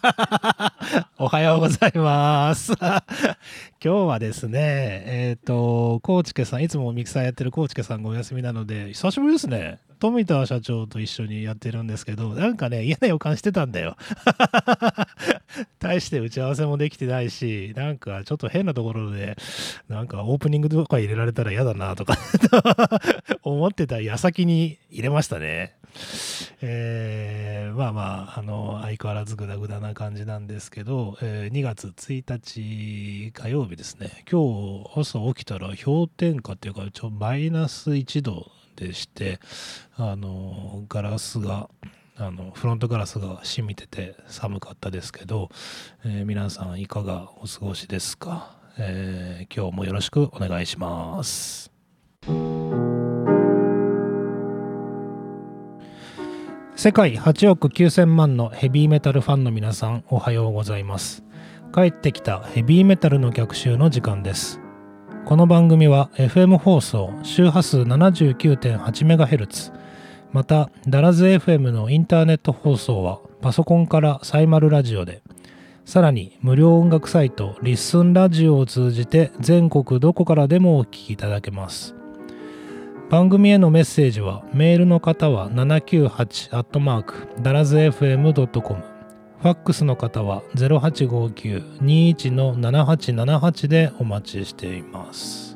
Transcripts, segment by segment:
おはようございます。今日はですね、えっ、と、コーチケさん、いつもミキサーやってるコーチケさんがお休みなので、久しぶりですね。富田社長と一緒にやってるんですけど、なんかね、嫌な予感してたんだよ。大して打ち合わせもできてないし、なんかちょっと変なところで、なんかオープニングとか入れられたら嫌だなとか 思ってた矢先に入れましたね。えーまあまあ、あの、相変わらずグダグダな感じなんですけど、えー2月1日火曜日ですね。今日朝起きたら氷点下っていうか、ちょマイナス1度でして、あの、ガラスが、あのフロントガラスが染みてて寒かったですけど、えー皆さんいかがお過ごしですか、えー今日もよろしくお願いします。世界8億9000万のヘビーメタルファンの皆さんおはようございます。帰ってきたヘビーメタルの逆襲の時間です。この番組は FM 放送周波数 79.8MHz またダラズ FM のインターネット放送はパソコンからサイマルラジオでさらに無料音楽サイトリッスンラジオを通じて全国どこからでもお聞きいただけます。番組へのメッセージはメールの方は798ダラズ FM.com ファックスの方は0859-21-7878でお待ちしています。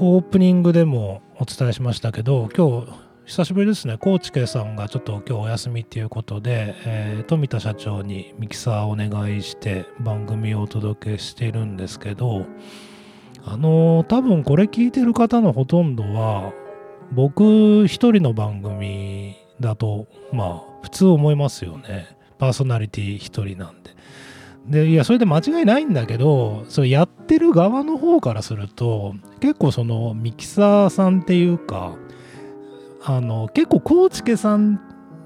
オープニングでもお伝えしましたけど今日久しぶりですね高知圭さんがちょっと今日お休みっていうことで、えー富田社長にミキサーお願いして番組をお届けしているんですけどあのー多分これ聞いてる方のほとんどは僕一人の番組だとまあ普通思いますよねパーソナリティ一人なんで。でいやそれで間違いないんだけどそれやってる側の方からすると結構そのミキサーさんっていうかあの結構コーチケさん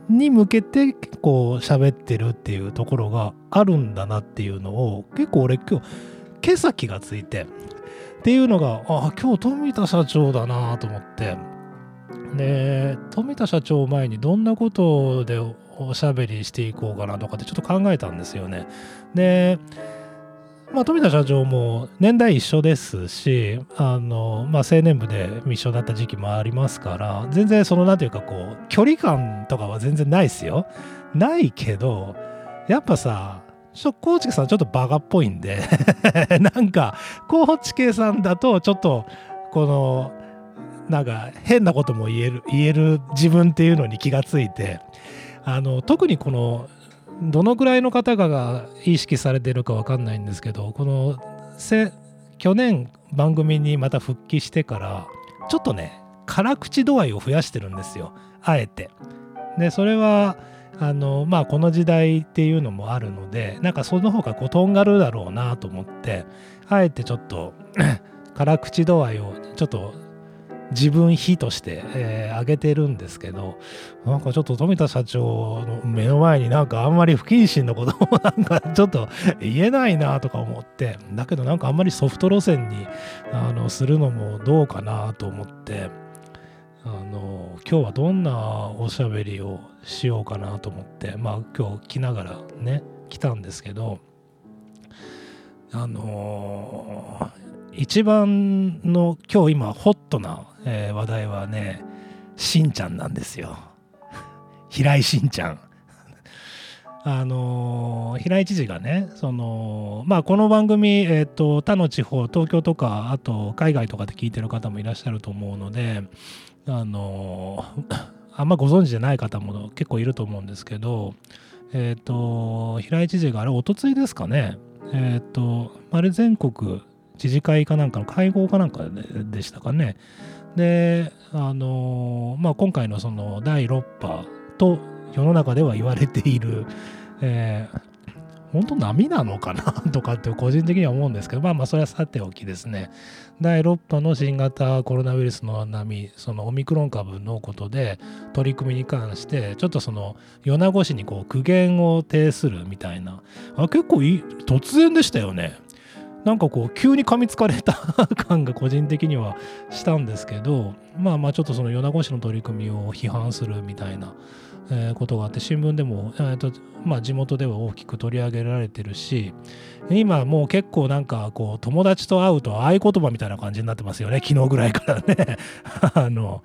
に向けて結構喋ってるっていうところがあるんだなっていうのを結構俺今日今朝気がついてっていうのがあ今日富田社長だなと思って。で富田社長前にどんなことでおしゃべりしていこうかなとかってちょっと考えたんですよね。でまあ、富田社長も年代一緒ですしあの、まあ、青年部で一緒だった時期もありますから全然そのなんていうかこう距離感とかは全然ないですよ。ないけどやっぱさちょコーチケさんちょっとバカっぽいんで なんかコーチケさんだとちょっとこのなんか変なことも言える言える自分っていうのに気がついてあの特にこのどのくらいの方が意識されてるかわかんないんですけどこのせ去年番組にまた復帰してからちょっとね辛口度合いを増やしてるんですよあえて。でそれはあのまあこの時代っていうのもあるのでなんかその方がこうとんがるだろうなと思ってあえてちょっと 辛口度合いをちょっと自分比として、えー上げてるんですけどなんかちょっと富田社長の目の前になんかあんまり不謹慎なこともなんか ちょっと言えないなとか思ってだけどなんかあんまりソフト路線にあのするのもどうかなと思ってあの今日はどんなおしゃべりをしようかなと思ってまあ今日来ながらね来たんですけどあの一番の今日今ホットな、えー話題はねしんちゃんなんですよ。平井しんちゃん。あのー平井知事がねそのまあこの番組、えー、と他の地方東京とかあと海外とかで聞いてる方もいらっしゃると思うのであのー あんまご存知じゃない方も結構いると思うんですけどえっ、と平井知事があれおとついですかね。えっ、とあれ全国知事会かなんかの会合かなんかでしたかね。であのまあ今回のその第6波と世の中では言われている、えー本当波なのかな とかって個人的には思うんですけどまあまあそれはさておきですね。第6波の新型コロナウイルスの波そのオミクロン株のことで取り組みに関してちょっとその米子市にこう苦言を呈するみたいな。あ結構いい突然でしたよね。なんかこう急に噛みつかれた 感が個人的にはしたんですけどまあまあちょっとその米子市の取り組みを批判するみたいな、えー、ことがあって新聞でも、えーとまあ、地元では大きく取り上げられてるし今もう結構なんかこう友達と会うと合言葉みたいな感じになってますよね。昨日ぐらいからね。あの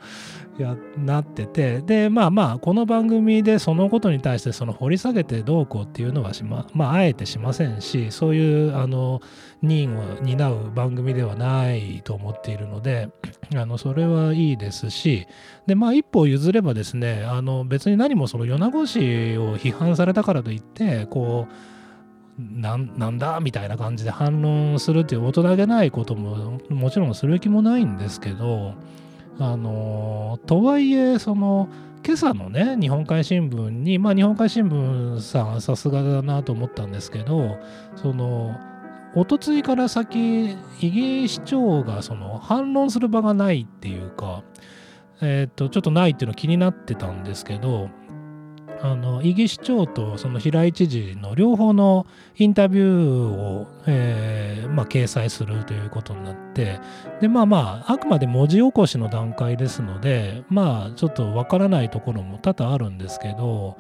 やなっててでまあまあこの番組でそのことに対してその掘り下げてどうこうっていうのはしままああえてしませんしそういうあの任を担う番組ではないと思っているのであのそれはいいですしでまあ一歩譲ればですねあの別に何もその米子市を批判されたからといってこうなんだみたいな感じで反論するっていう大人げないことももちろんする気もないんですけどあのとはいえその今朝のね日本海新聞にまあ日本海新聞さんさすがだなと思ったんですけどそのおとついから先イギリス市長がその反論する場がないっていうかえっ、とちょっとないっていうの気になってたんですけどあの伊木市長とその平井知事の両方のインタビューを、えーまあ、掲載するということになってでまあまああくまで文字起こしの段階ですのでまあちょっとわからないところも多々あるんですけど、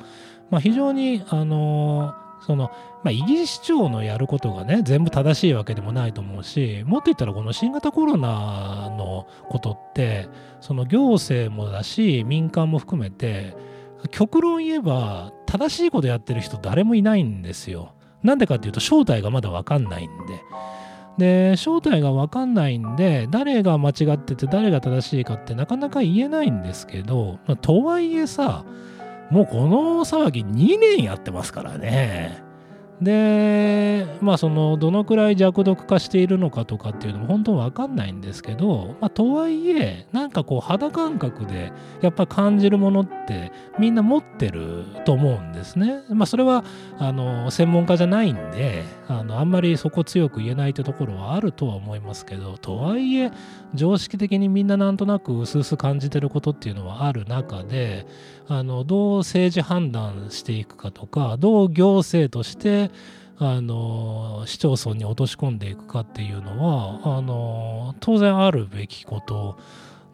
まあ、非常にあのそのまあ、イギリス市長のやることがね全部正しいわけでもないと思うしもっと言ったらこの新型コロナのことってその行政もだし民間も含めて極論言えば正しいことやってる人誰もいないんですよ。なんでかっていうと正体がまだ分かんないんで。で正体が分かんないんで誰が間違ってて誰が正しいかってなかなか言えないんですけど、まあ、とはいえさもうこの騒ぎ2年やってますからね。でまあそのどのくらい弱毒化しているのかとかっていうのも本当わかんないんですけど、まあ、とはいえなんかこう肌感覚でやっぱ感じるものってみんな持ってると思うんですね。まあそれはあの専門家じゃないんであのあんまりそこ強く言えないってところはあるとは思いますけどとはいえ常識的にみんななんとなく薄々感じてることっていうのはある中であのどう政治判断していくかとかどう行政としてあの市町村に落とし込んでいくかっていうのはあの当然あるべきこと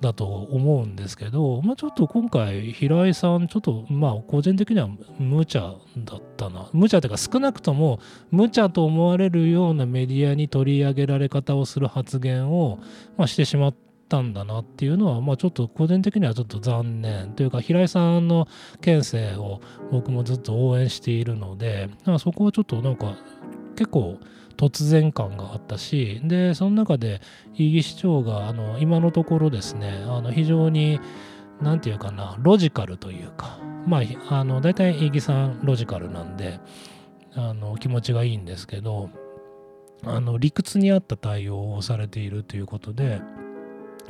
だと思うんですけど、まあ、ちょっと今回平井さんちょっとまあ個人的には無茶だったな。無茶というか少なくとも無茶と思われるようなメディアに取り上げられ方をする発言を、まあ、してしまったったんだなっていうのは、まあ、ちょっと個人的にはちょっと残念というか平井さんの県政を僕もずっと応援しているのでそこはちょっとなんか結構突然感があったしでその中で伊木市長があの今のところですねあの非常に何て言うかなロジカルというかまああの大体伊木さんロジカルなんであの気持ちがいいんですけどあの理屈に合った対応をされているということで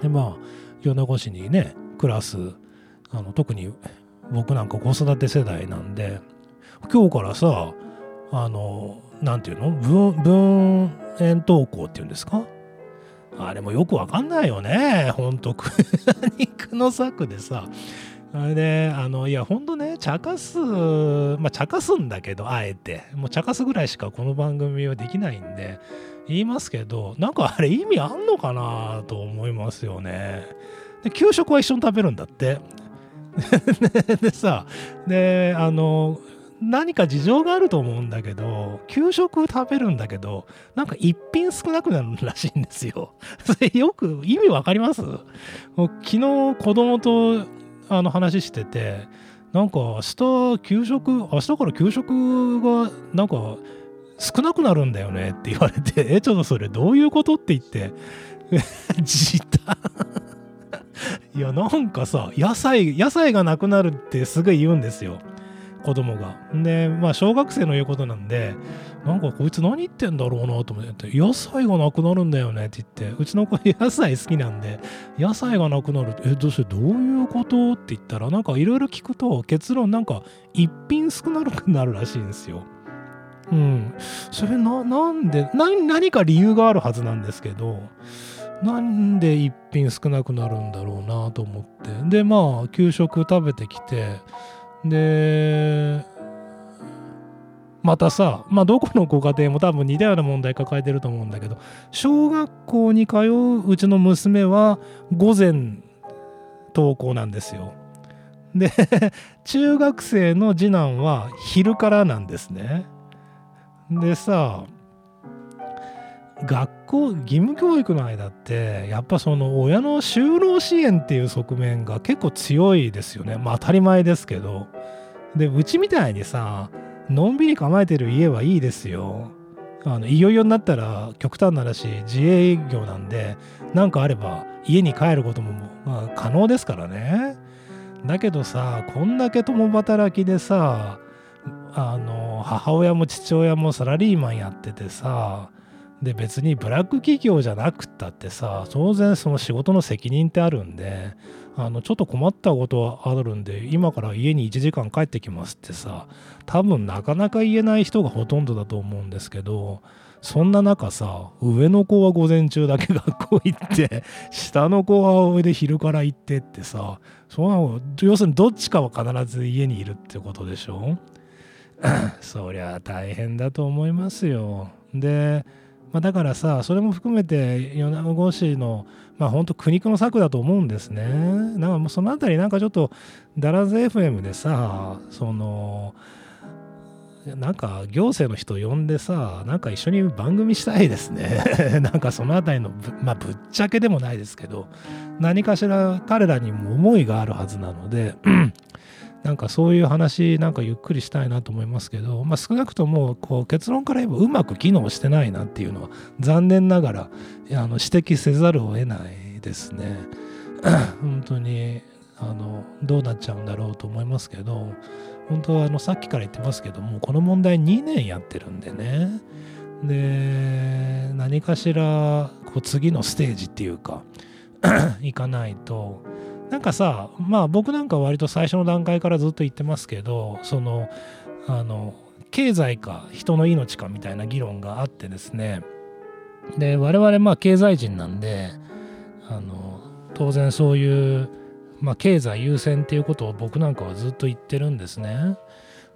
でまあ米子市にね暮らすあの特に僕なんか子育て世代なんで今日からさあの何て言うの？分分煙登校っていうんですか？あれもよくわかんないよねほんと苦肉の策でさ。あれで、あの、いや、ほんとね、茶化す、まあ、茶化すんだけど、あえて。もう茶化すぐらいしかこの番組はできないんで、言いますけど、なんかあれ意味あんのかなと思いますよね。で、給食は一緒に食べるんだって。でさ、で、あの、何か事情があると思うんだけど、給食食べるんだけど、なんか一品少なくなるらしいんですよ。それよく意味わかります？昨日子供とあの話してて、なんか明日給食、明日から給食がなんか少なくなるんだよねって言われて、え、ちょっとそれどういうことって言って、時短 いや、なんかさ、野菜、野菜がなくなるってすごい言うんですよ。子供が。で、まあ、小学生の言うことなんで、なんかこいつ何言ってんだろうなと思って、野菜がなくなるんだよねって言って、うちの子野菜好きなんで、野菜がなくなる、え、どうしてどういうことって言ったら、なんかいろいろ聞くと結論なんか一品少なくなるらしいんですよ。うん。それな、なんで、何、か理由があるはずなんですけど、なんで一品少なくなるんだろうなと思って。で、まあ、給食食べてきて、で、またさ、まあ、どこのご家庭も多分似たような問題抱えてると思うんだけど、小学校に通ううちの娘は午前登校なんですよ。で中学生の次男は昼からなんですねでさ学校義務教育の間ってやっぱその親の就労支援っていう側面が結構強いですよね。まあ当たり前ですけど。でうちみたいにさのんびり構えてる家はいいですよ。あのいよいよになったら極端な話自営業なんで何かあれば家に帰ることも、まあ、可能ですからね。だけどさこんだけ共働きでさあの母親も父親もサラリーマンやっててさで別にブラック企業じゃなくったってさ当然その仕事の責任ってあるんであのちょっと困ったことはあるんで今から家に1時間帰ってきますってさ多分なかなか言えない人がほとんどだと思うんですけどそんな中さ上の子は午前中だけ学校行って 下の子は上で昼から行ってってさその要するにどっちかは必ず家にいるってことでしょ？そりゃ大変だと思いますよ。でまあ、だからさそれも含めて米子市のまあ本当苦肉の策だと思うんですね。だかもうそのあたりなんかちょっとダラズ FM でさそのなんか行政の人呼んでさなんか一緒に番組したいですね なんかそのあたりのまあぶっちゃけでもないですけど何かしら彼らにも思いがあるはずなのでなんかそういう話なんかゆっくりしたいなと思いますけど、まあ、少なくともこう結論から言えばうまく機能してないなっていうのは残念ながらあの指摘せざるを得ないですね。本当にあのどうなっちゃうんだろうと思いますけど本当はあのさっきから言ってますけどもこの問題2年やってるんでねで何かしらこう次のステージっていうか 行かないとなんかさまあ僕なんか割と最初の段階からずっと言ってますけどそのあの経済か人の命かみたいな議論があってですね。で我々まあ経済人なんであの当然そういう、まあ、経済優先っていうことを僕なんかはずっと言ってるんですね。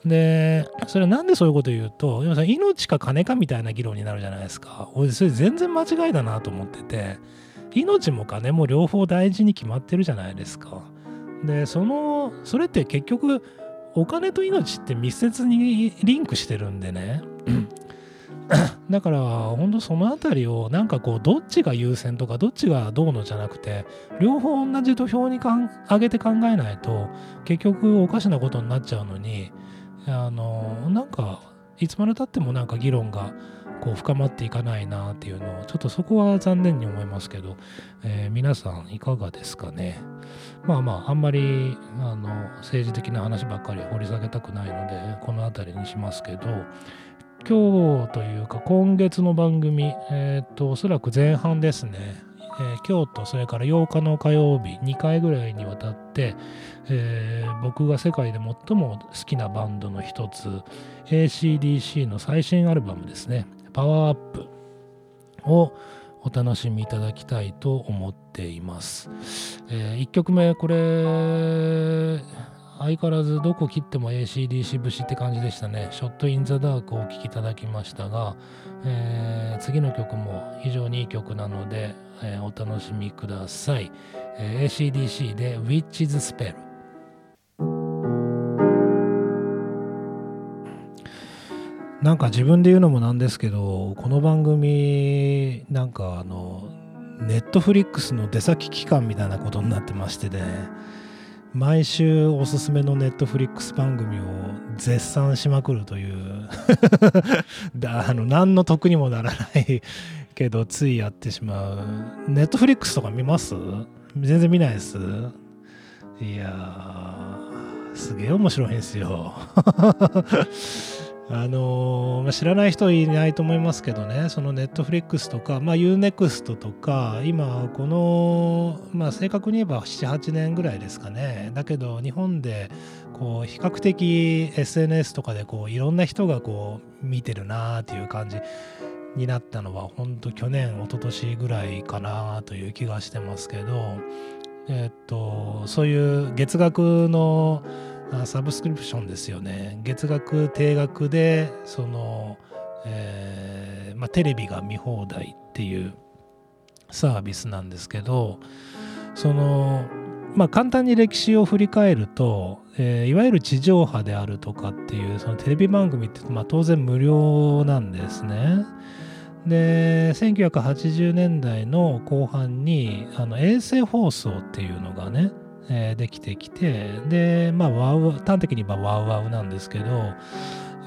でそれはなんでそういうこと言うと命か金かみたいな議論になるじゃないですか。俺それ全然間違いだなと思ってて。命も金も両方大事に決まってるじゃないですか。でそのそれって結局お金と命って密接にリンクしてるんでね だから本当その辺りをなんかこうどっちが優先とかどっちがどうのじゃなくて両方同じ土俵に上げて考えないと結局おかしなことになっちゃうのにあのなんかいつまでたってもなんか議論がこう深まっていかないなっていうのをちょっとそこは残念に思いますけど、えー、皆さんいかがですかね？まあまああんまりあの政治的な話ばっかり掘り下げたくないのでこの辺りにしますけど今日というか今月の番組えっ、とおそらく前半ですね。えー、今日とそれから8日の火曜日2回ぐらいにわたって、えー、僕が世界で最も好きなバンドの一つ ACDC の最新アルバムですね。パワーアップをお楽しみいただきたいと思っています。えー、1曲目これ相変わらずどこ切っても ACDC 節って感じでしたね。ショット・イン・ザ・ダークをお聴きいただきましたが、えー、次の曲も非常にいい曲なので、えー、お楽しみください。えー、ACDC で Witch's Spell。なんか自分で言うのもなんですけどこの番組なんかあのネットフリックスの出先機関みたいなことになってましてね。毎週おすすめのネットフリックス番組を絶賛しまくるという。あの何の得にもならない。けどついやってしまう。ネットフリックスとか見ます？全然見ないです。いやすげえ面白いんですよ。あのー、まあ、知らない人いないと思いますけどね、そのネットフリックスとか、まあ、UNEXT とか、今、この、まあ、正確に言えば7、8年ぐらいですかね。だけど、日本で、こう、比較的 SNS とかで、こう、いろんな人がこう、見てるなっていう感じになったのは、本当去年、一昨年ぐらいかなという気がしてますけど、えっと、そういう月額の、サブスクリプションですよね月額定額でその、えー、まあ、テレビが見放題っていうサービスなんですけどそのまあ、簡単に歴史を振り返ると、えー、いわゆる地上波であるとかっていうそのテレビ番組って、まあ、当然無料なんですね。で1980年代の後半にあの衛星放送っていうのがね、えー、できてきてでまあワウ端的に言えばワウワウなんですけど、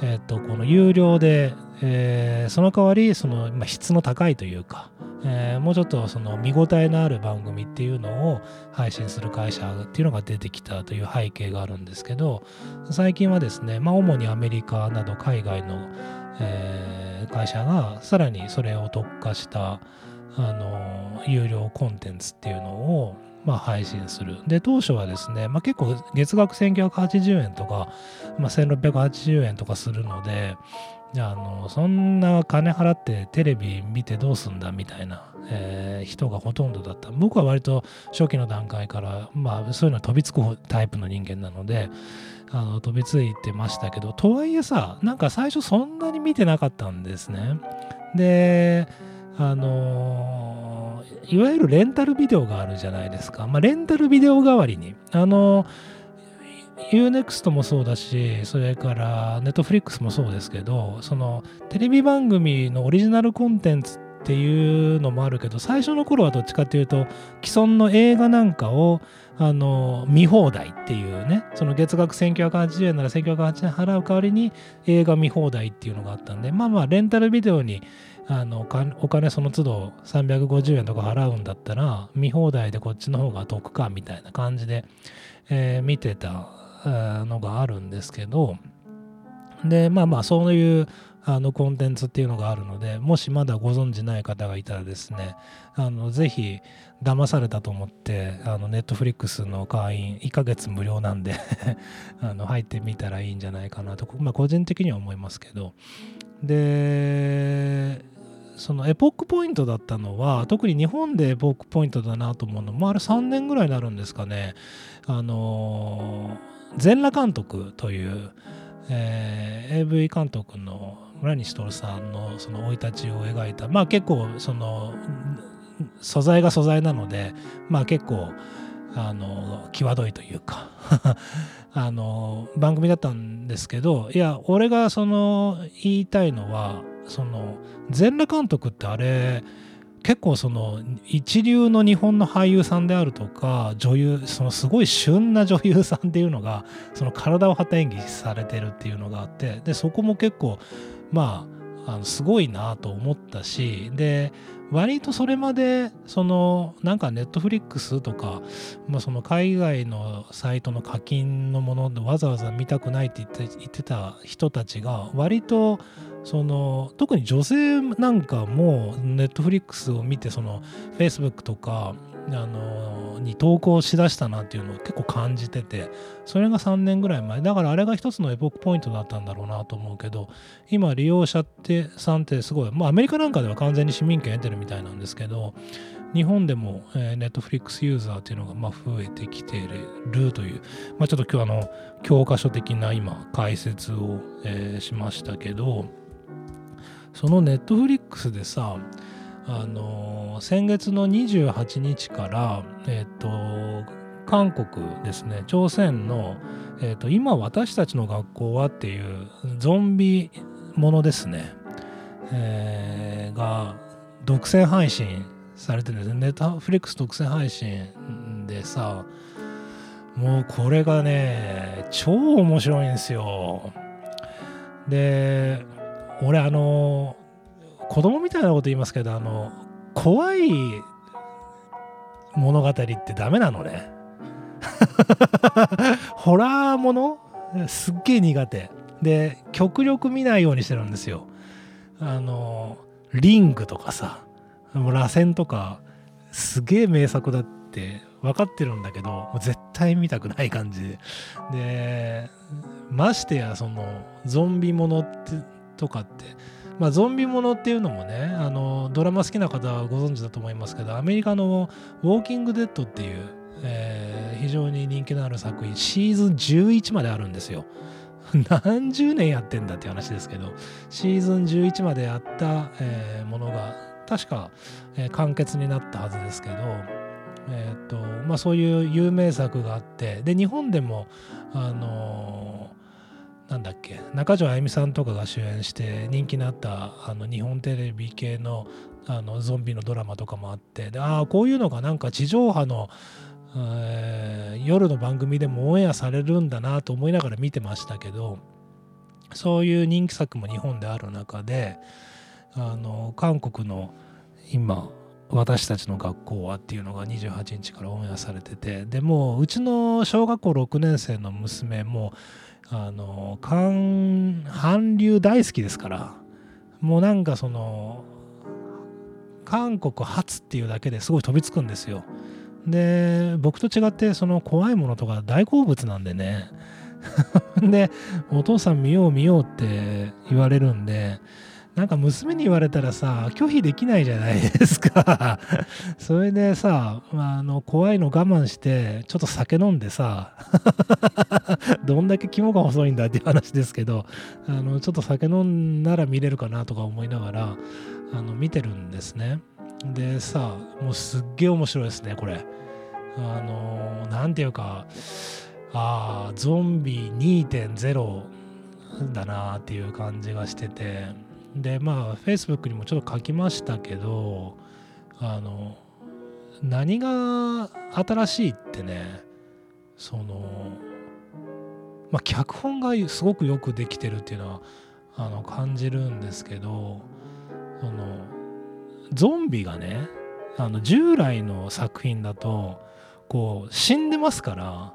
えー、とこの有料で、えー、その代わりその、まあ、質の高いというか、えー、もうちょっとその見応えのある番組っていうのを配信する会社っていうのが出てきたという背景があるんですけど最近はですね、まあ、主にアメリカなど海外のえー、会社がさらにそれを特化したあの有料コンテンツっていうのを、まあ、配信する。で、当初はですね、まあ、結構月額1980円とか、まあ、1680円とかするので、あのそんな金払ってテレビ見てどうすんだみたいな、えー、人がほとんどだった。僕は割と初期の段階から、まあ、そういうの飛びつくタイプの人間なので、あの飛びついてましたけどとはいえさなんか最初そんなに見てなかったんですねであのいわゆるレンタルビデオがあるじゃないですか、まあ、レンタルビデオ代わりに。あの UNEXT もそうだしそれから Netflix もそうですけどそのテレビ番組のオリジナルコンテンツっていうのもあるけど最初の頃はどっちかっていうと既存の映画なんかをあの見放題っていうねその月額1980円なら1980円払う代わりに映画見放題っていうのがあったんでまあまあレンタルビデオにあのお金その都度350円とか払うんだったら見放題でこっちの方が得かみたいな感じで、えー、見てたのがあるんですけどでまあまあそういうあのコンテンツっていうのがあるのでもしまだご存じない方がいたらですねあのぜひ騙されたと思ってあのネットフリックスの会員1ヶ月無料なんで あの入ってみたらいいんじゃないかなと、まあ、個人的には思いますけど。でそのエポックポイントだったのは特に日本でエポックポイントだなと思うのもあれ3年ぐらいになるんですかね。あの全裸監督という、えー、AV 監督の村西徹さんのその生い立ちを描いたまあ結構その素材が素材なのでまあ結構あの際どいというか あの番組だったんですけどいや俺がその言いたいのはその全裸監督ってあれ結構その一流の日本の俳優さんであるとか女優そのすごい旬な女優さんっていうのがその体を張った演技されてるっていうのがあってでそこも結構まああのすごいなと思ったしで割とそれまでそのなんかネットフリックスとか、まあ、その海外のサイトの課金のものでわざわざ見たくないって言って言ってた人たちが割とその特に女性なんかもネットフリックスを見てその Facebook とかあのに投稿しだしたなっていうのを結構感じててそれが3年ぐらい前だからあれが一つのエポックポイントだったんだろうなと思うけど今利用者ってさんってすごい、まあ、アメリカなんかでは完全に市民権得てるみたいなんですけど日本でも、えー、ネットフリックスユーザーっていうのがまあ増えてきてるという、まあ、ちょっと今日あの教科書的な今解説を、えー、しましたけどそのネットフリックスでさあの先月の28日から、えっ、ー、と韓国ですね朝鮮の、えーと「今私たちの学校は」っていうゾンビものですね、えー、が独占配信されてるんですね。ネタフリックス独占配信でさもうこれがね超面白いんですよ。で俺あの子供みたいなこと言いますけどあの怖い物語ってダメなのね。ホラーもの？すっげえ苦手。で極力見ないようにしてるんですよ。あのリングとかさ螺旋とかすげえ名作だって分かってるんだけどもう絶対見たくない感じで。でましてやそのゾンビものってとかってまあ、ゾンビものっていうのもねあのドラマ好きな方はご存知だと思いますけどアメリカの「ウォーキング・デッド」っていう、えー、非常に人気のある作品シーズン11まであるんですよ。何十年やってんだっていう話ですけどシーズン11までやった、えー、ものが確か、えー、完結になったはずですけどえーとまあ、そういう有名作があってで日本でもあの、なんだっけ？中条あゆみさんとかが主演して人気になったあの日本テレビ系のあのゾンビのドラマとかもあってでああこういうのがなんか地上波の、えー、夜の番組でもオンエアされるんだなと思いながら見てましたけどそういう人気作も日本である中であの韓国の今私たちの学校はっていうのが28日からオンエアされててでもうちの小学校6年生の娘もあの韓流大好きですからもうなんかその韓国初っていうだけですごい飛びつくんですよ。で僕と違ってその怖いものとか大好物なんでね。でお父さん見よう見ようって言われるんでなんか娘に言われたらさ拒否できないじゃないですか。それでさ、あ、の怖いの我慢してちょっと酒飲んでさ どんだけ肝が細いんだっていう話ですけどあのちょっと酒飲んだら見れるかなとか思いながらあの見てるんですね。でさもうすっげえ面白いですねこれ。あの何ていうかああゾンビ2.0だなっていう感じがしてて。でまあ Facebook にもちょっと書きましたけどあの何が新しいってねそのまあ脚本がすごくよくできてるっていうのはあの感じるんですけどそのゾンビがねあの従来の作品だとこう死んでますから、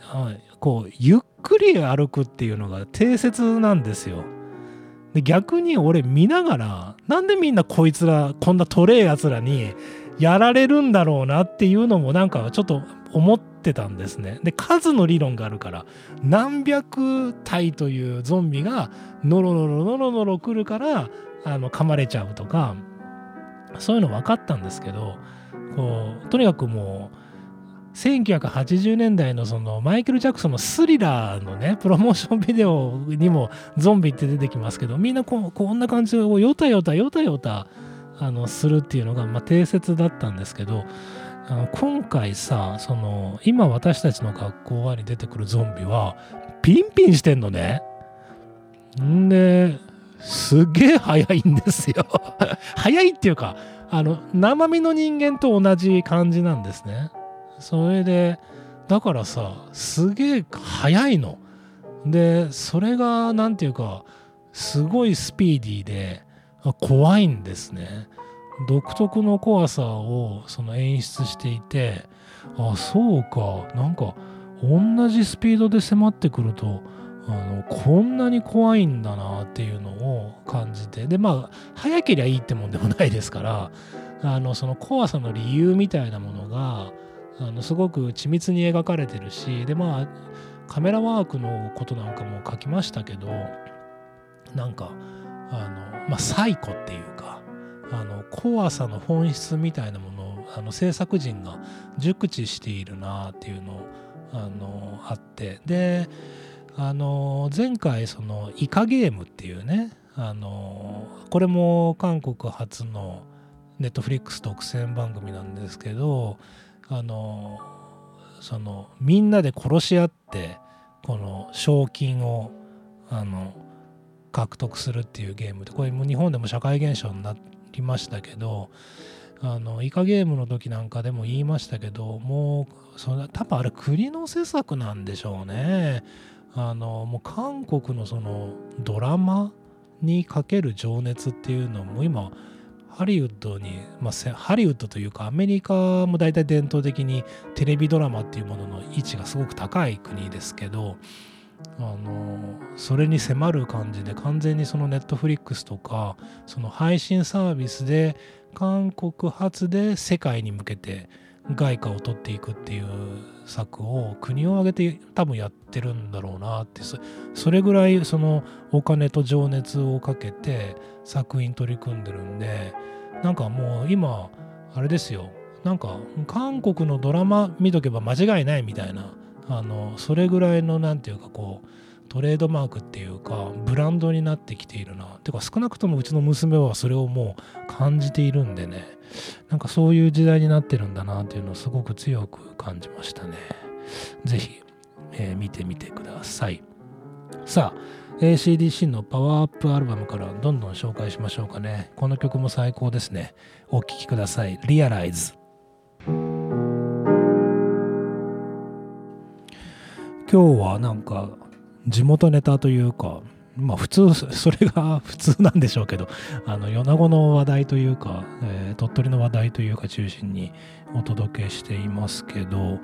はい、こうゆっくり歩くっていうのが定説なんですよ。で逆に俺見ながらなんでみんなこいつらこんなトレーやつらにやられるんだろうなっていうのもなんかちょっと思ってたんですね。で数の理論があるから何百体というゾンビがノロノロノロノロ来るからあの噛まれちゃうとかそういうの分かったんですけどこうとにかくもう1980年代のそのマイケル・ジャクソンのスリラーのね プロモーションビデオにもゾンビって出てきますけどみんなここんな感じでヨタヨタヨタヨタあのするっていうのが、まあ、定説だったんですけどあの今回さその今私たちの学校に出てくるゾンビはピンピンしてんのね。んですげえ速いんですよ 速いっていうかあの生身の人間と同じ感じなんですね。それでだからさすげえ速いの。でそれが何て言うかすごいスピーディーで怖いんですね。独特の怖さをその演出していてあそうかなんか同じスピードで迫ってくるとあのこんなに怖いんだなっていうのを感じてでまあ早けりゃいいってもんでもないですからあのその怖さの理由みたいなものがあのすごく緻密に描かれてるしでまあカメラワークのことなんかも書きましたけどなんかあの、まあ、サイコっていうかあの怖さの本質みたいなものをあの制作陣が熟知しているなっていうのあのあって。であの前回そのイカゲームっていうねあのこれも韓国初のネットフリックス独占番組なんですけどあのそのみんなで殺し合ってこの賞金をあの獲得するっていうゲームでこれも日本でも社会現象になりましたけどあのイカゲームの時なんかでも言いましたけどもうそれ多分あれ国の施策なんでしょうね。あのもう韓国のそのドラマにかける情熱っていうのも今ハリウッドに、まあ、ハリウッドというかアメリカも大体伝統的にテレビドラマっていうものの位置がすごく高い国ですけどあのそれに迫る感じで完全にそのネットフリックスとかその配信サービスで韓国発で世界に向けて外貨を取っていくっていう策を国を挙げて多分やってるんだろうなって。それぐらいそのお金と情熱をかけて作品取り組んでるんでなんかもう今あれですよ。なんか韓国のドラマ見とけば間違いないみたいな。あのそれぐらいの何て言うかこうトレードマークっていうかブランドになってきているな。てか少なくともうちの娘はそれをもう感じているんでね。なんかそういう時代になってるんだなっていうのをすごく強く感じましたね。是非、えー、見てみてください。さあ ACDC のパワーアップアルバムからどんどん紹介しましょうかね。この曲も最高ですね。お聴きください。Realize 今日はなんか地元ネタというか、まあ普通、それが普通なんでしょうけど、あの、米子の話題というか、えー、鳥取の話題というか中心にお届けしていますけど、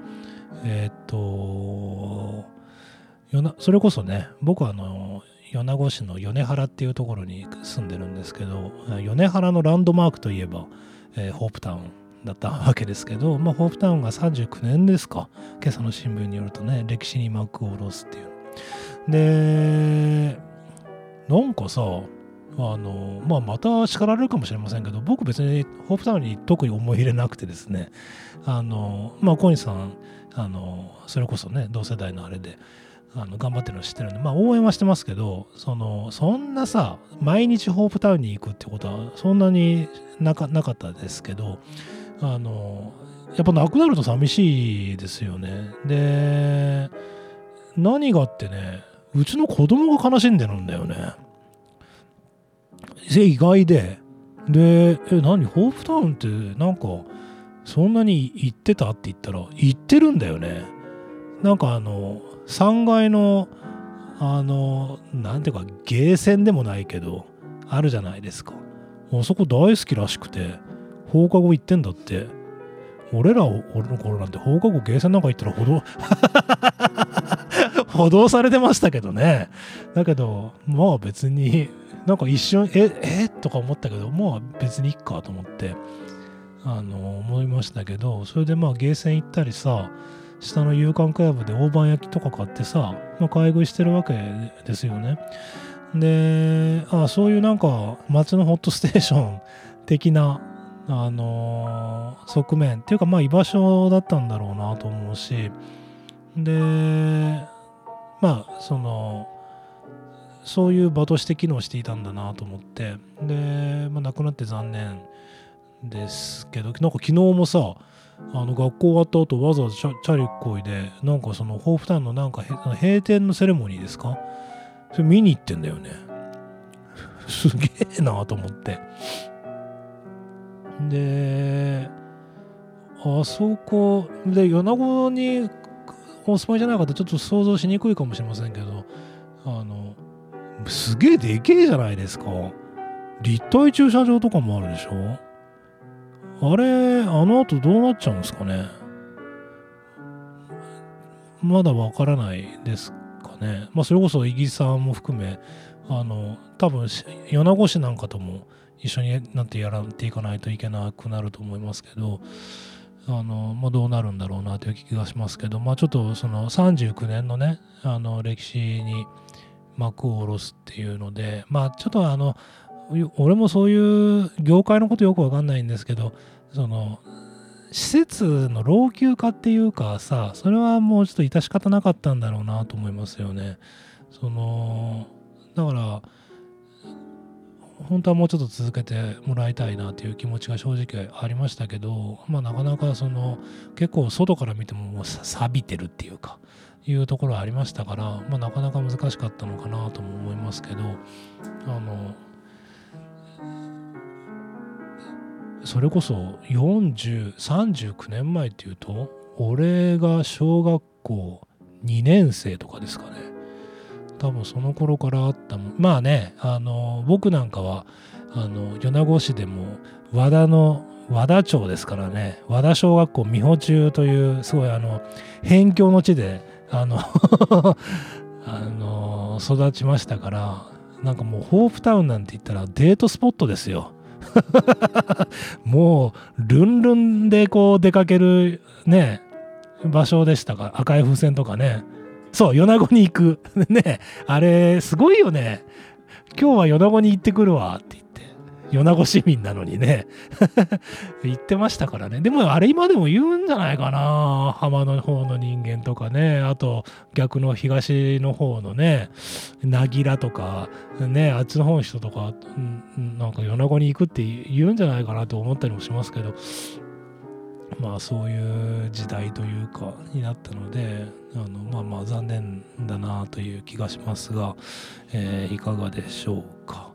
えっ、ー、と、それこそね、僕はあの、米子市の米原っていうところに住んでるんですけど、米原のランドマークといえば、えー、ホープタウンだったわけですけど、まあ、ホープタウンが39年ですか、今朝の新聞によるとね、歴史に幕を下ろすっていう。で、なんかさ、あの、まあ、また叱られるかもしれませんけど、僕別にホープタウンに特に思い入れなくてですね、あの、まあ、小西さん、あの、それこそね、同世代のあれで、あの頑張ってるの知ってるんで、まあ応援はしてますけど、その、そんなさ、毎日ホープタウンに行くってことはそんなになかなかったですけど、あの、やっぱなくなると寂しいですよね。で、何がってね、うちの子供が悲しんでるんだよね。意外で。で、え、何？ホープタウンってなんか、そんなに行ってた？って言ったら、行ってるんだよね。なんかあの、3階の、あの、なんていうか、ゲーセンでもないけど、あるじゃないですか。あそこ大好きらしくて、放課後行ってんだって。俺ら、俺の頃なんて放課後ゲーセンなんか行ったらほど 補導されてましたけどね。だけど、まあ別に、なんか一瞬、え、え？とか思ったけど、まあ別にいっかと思って、あの、思いましたけど、それでまあゲーセン行ったりさ、下の夕刊クラブで大判焼きとか買ってさ、まあ買い食いしてるわけですよね。で、あそういうなんか街のホットステーション 的な、あのー、側面っていうかまあ居場所だったんだろうなと思うし、で、まあそのそういう場として機能していたんだなと思って。で、まあ、亡くなって残念ですけどなんか昨日もさあの学校終わった後わざわざチャリこいでなんかそのホープタウンのなんか閉店のセレモニーですか？それ見に行ってんだよね。すげえなと思って。であそこで米子にお住まいじゃない方ちょっと想像しにくいかもしれませんけどあのすげえでけえじゃないですか。立体駐車場とかもあるでしょ。あれあの後どうなっちゃうんですかね。まだわからないですかね。まあそれこそイギさんも含めあの多分米子市なんかとも一緒になってやらっていかないといけなくなると思いますけどあの、まあ、どうなるんだろうなという気がしますけど、まあ、ちょっとその39年のねあの歴史に幕を下ろすっていうのでまあちょっとあの俺もそういう業界のことよくわかんないんですけどその施設の老朽化っていうかさそれはもうちょっと致し方なかったんだろうなと思いますよね。そのだから本当はもうちょっと続けてもらいたいなという気持ちが正直ありましたけど、まあ、なかなかその結構外から見てももう錆びてるっていうかいうところありましたから、まあ、なかなか難しかったのかなとも思いますけどあのそれこそ4039年前っていうと俺が小学校2年生とかですかね。多分その頃からあったもん。まあねあの僕なんかはあの米子市でも和田の和田町ですからね和田小学校美穂中というすごいあの辺境の地であの あの育ちましたからなんかもうホープタウンなんて言ったらデートスポットですよ。もうルンルンでこう出かけるね場所でしたか赤い風船とかね。そう、米子に行く。ね、あれ、すごいよね。今日は米子に行ってくるわ。って言って。米子市民なのにね。言ってましたからね。でもあれ今でも言うんじゃないかな。浜の方の人間とかね。あと逆の東の方のね。なぎらとか。ねあっちの方の人とかなんか米子に行くって言うんじゃないかなと思ったりもしますけど。まあそういう時代というかになったので。あのまあまあ残念だなという気がしますが、えー、いかがでしょうか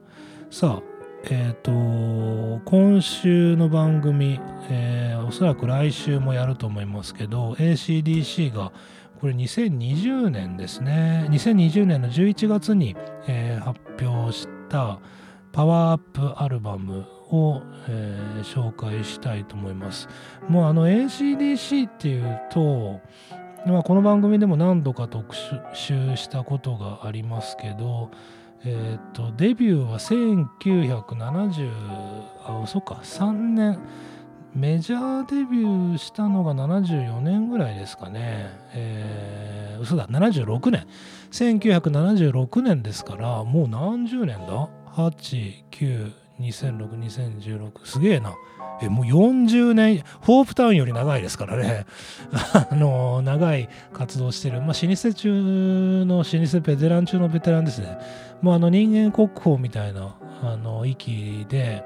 さあえっ、ー、と今週の番組、えー、おそらく来週もやると思いますけど ACDC がこれ2020年ですね2020年の11月に、えー、発表したパワーアップアルバムを、えー、紹介したいと思います。もうあの ACDC っていうと、まあ、この番組でも何度か特集したことがありますけど、え、ー、とデビューは1970あそっか3年メジャーデビューしたのが74年ぐらいですかね。えー、嘘だ、76年。1976年ですから、もう何十年だ ?8、9、2006、2016。すげえな。え、もう40年、ホープタウンより長いですからね。あの、長い活動してる。まあ、老舗中の、老舗ベテラン中のベテランですね。もうあの人間国宝みたいな、あの、域で、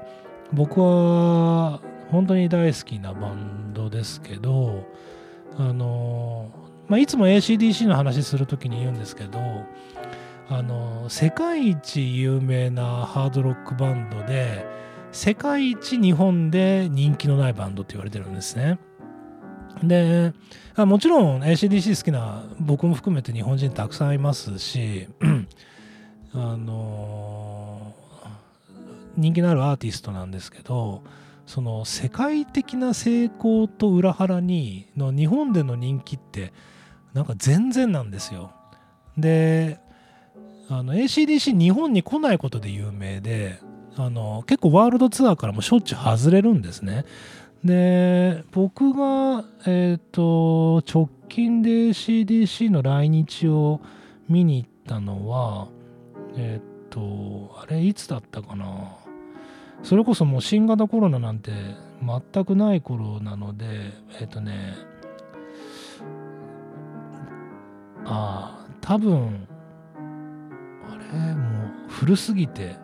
僕は本当に大好きなバンドですけど、あの、まあ、いつも ACDC の話するときに言うんですけど、あの世界一有名なハードロックバンドで世界一日本で人気のないバンドって言われてるんですね。であもちろん ACDC 好きな僕も含めて日本人たくさんいますし あの人気のあるアーティストなんですけどその世界的な成功と裏腹にの日本での人気ってなんか全然なんですよ。で ACDC 日本に来ないことで有名であの結構ワールドツアーからもしょっちゅう外れるんですね。で僕が、えーと、直近で ACDC の来日を見に行ったのはえっ、ー、とあれいつだったかなそれこそもう新型コロナなんて全くない頃なのでえっ、ー、とねああ多分もう古すぎて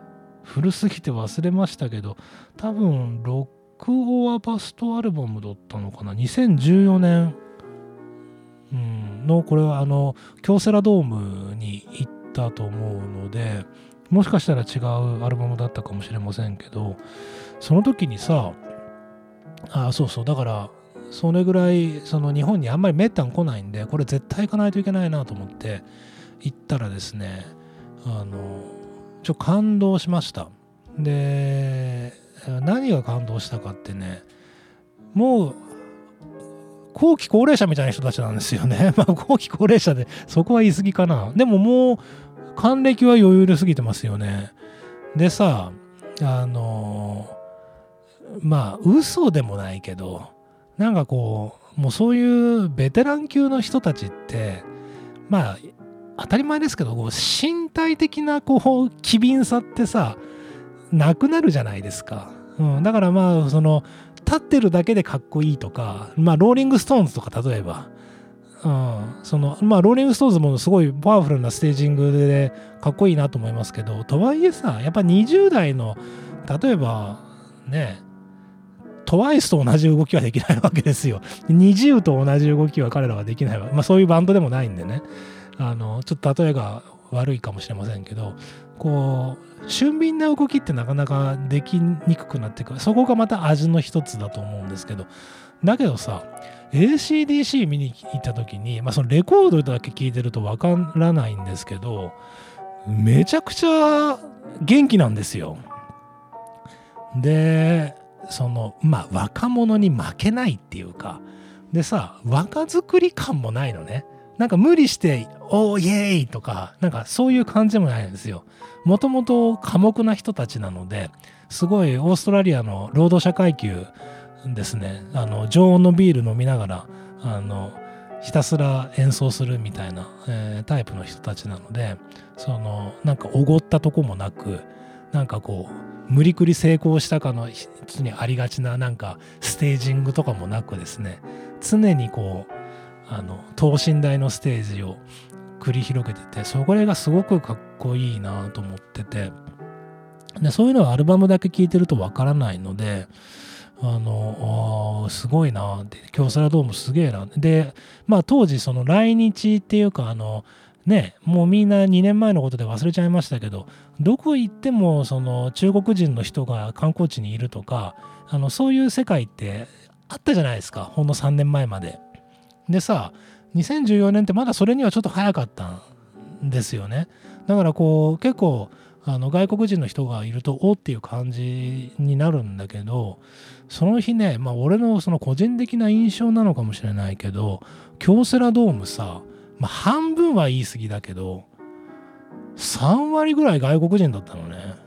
古すぎて忘れましたけど多分ロック・オア・バストアルバムだったのかな？2014年、うん、のこれはあの京セラドームに行ったと思うのでもしかしたら違うアルバムだったかもしれませんけどその時にさあそうそうだからそれぐらいその日本にあんまりめったに来ないんでこれ絶対行かないといけないなと思って行ったらですねあのちょ感動しましたで何が感動したかってねもう後期高齢者みたいな人たちなんですよね。まあ後期高齢者でそこは言い過ぎかな。でももう還暦は余裕ですぎてますよね。でさ、あのまあ嘘でもないけど、なんかこう、もうそういうベテラン級の人たちって、まあ当たり前ですけどこう身体的なこう機敏さってさなくなるじゃないですか、うん、だからまあその立ってるだけでかっこいいとかまあローリング・ストーンズとか例えば、うん、そのまあローリング・ストーンズもすごいパワフルなステージングでかっこいいなと思いますけどとはいえさやっぱ20代の例えばね TWICE と同じ動きはできないわけですよ。 TWICEと同じ動きは彼らはできないわ。まあそういうバンドでもないんでね。あのちょっと例えが悪いかもしれませんけどこう俊敏な動きってなかなかできにくくなってくるそこがまた味の一つだと思うんですけどだけどさ ACDC 見に行った時に、まあ、そのレコードだけ聞いてるとわからないんですけどめちゃくちゃ元気なんですよ。でそのまあ若者に負けないっていうかでさ若作り感もないのね。なんか無理して、おーイエーイとか、なんかそういう感じもないんですよ。もともと寡黙な人たちなので、すごいオーストラリアの労働者階級ですね、あの常温のビール飲みながら、あのひたすら演奏するみたいな、えー、タイプの人たちなので、そのなんかおごったとこもなく、なんかこう無理くり成功したかのにありがちななんかステージングとかもなくですね常にこうあの等身大のステージを繰り広げててそれがすごくかっこいいなと思ってて。でそういうのはアルバムだけ聴いてるとわからないのであのすごいなって。京セラドームすげえな。でまあ当時その来日っていうかあのねもうみんな2年前のことで忘れちゃいましたけどどこ行ってもその中国人の人が観光地にいるとかあのそういう世界ってあったじゃないですか。ほんの3年前まで。でさ2014年ってまだそれにはちょっと早かったんですよね。だからこう結構あの外国人の人がいるとおっていう感じになるんだけどその日ねまあ俺のその個人的な印象なのかもしれないけど京セラドームさ、まあ、半分は言い過ぎだけど3割ぐらい外国人だったのね。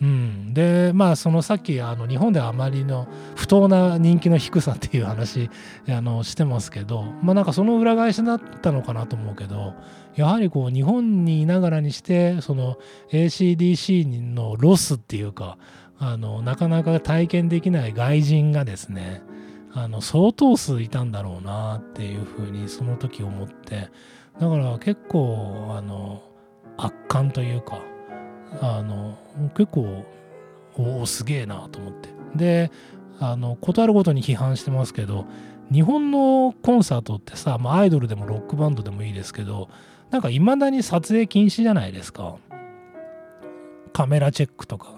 うん、でまあそのさっきあの日本ではあまりの不当な人気の低さっていう話あのしてますけどまあなんかその裏返しだったのかなと思うけどやはりこう日本にいながらにしてその ACDC のロスっていうかあのなかなか体験できない外人がですねあの相当数いたんだろうなっていうふうにその時思ってだから結構あの圧巻というかあの結構おおすげえなと思って。であの事あるごとに批判してますけど日本のコンサートってさ、まあ、アイドルでもロックバンドでもいいですけどなんかいまだに撮影禁止じゃないですか。カメラチェックとか。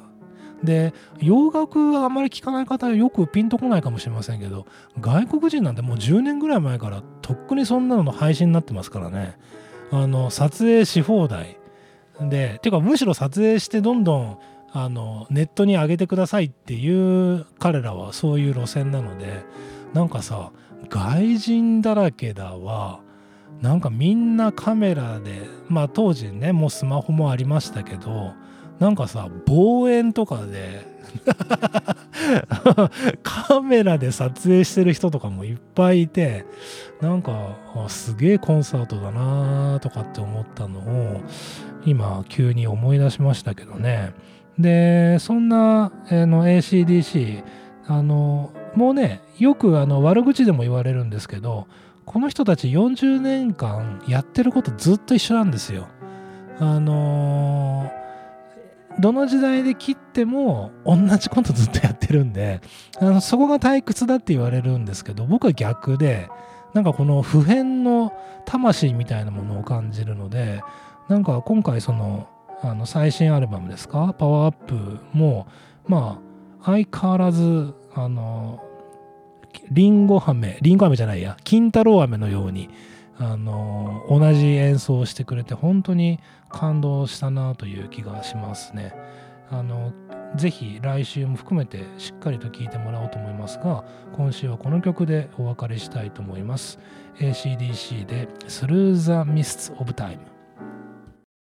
で洋楽あまり聞かない方はよくピンとこないかもしれませんけど外国人なんてもう10年ぐらい前からとっくにそんなのの配信になってますからね。あの撮影し放題。でていうかむしろ撮影してどんどんあのネットに上げてくださいっていう彼らはそういう路線なのでなんかさ外人だらけだわ。なんかみんなカメラでまあ当時ねもうスマホもありましたけどなんかさ望遠とかで カメラで撮影してる人とかもいっぱいいてなんかすげえコンサートだなとかって思ったのを今急に思い出しましたけどねでそんな、え、の ACDC あのもうねよくあの悪口でも言われるんですけどこの人たち40年間やってることずっと一緒なんですよ。あのー、どの時代で切っても同じことずっとやってるんであのそこが退屈だって言われるんですけど僕は逆でなんかこの普遍の魂みたいなものを感じるのでなんか今回そのあの最新アルバムですか？パワーアップもまあ相変わらずあのリンゴ飴リンゴ飴じゃないや金太郎飴のようにあの同じ演奏をしてくれて本当に感動したなという気がしますね。あのぜひ来週も含めてしっかりと聴いてもらおうと思いますが今週はこの曲でお別れしたいと思います。ACDC で Through the Mists of Time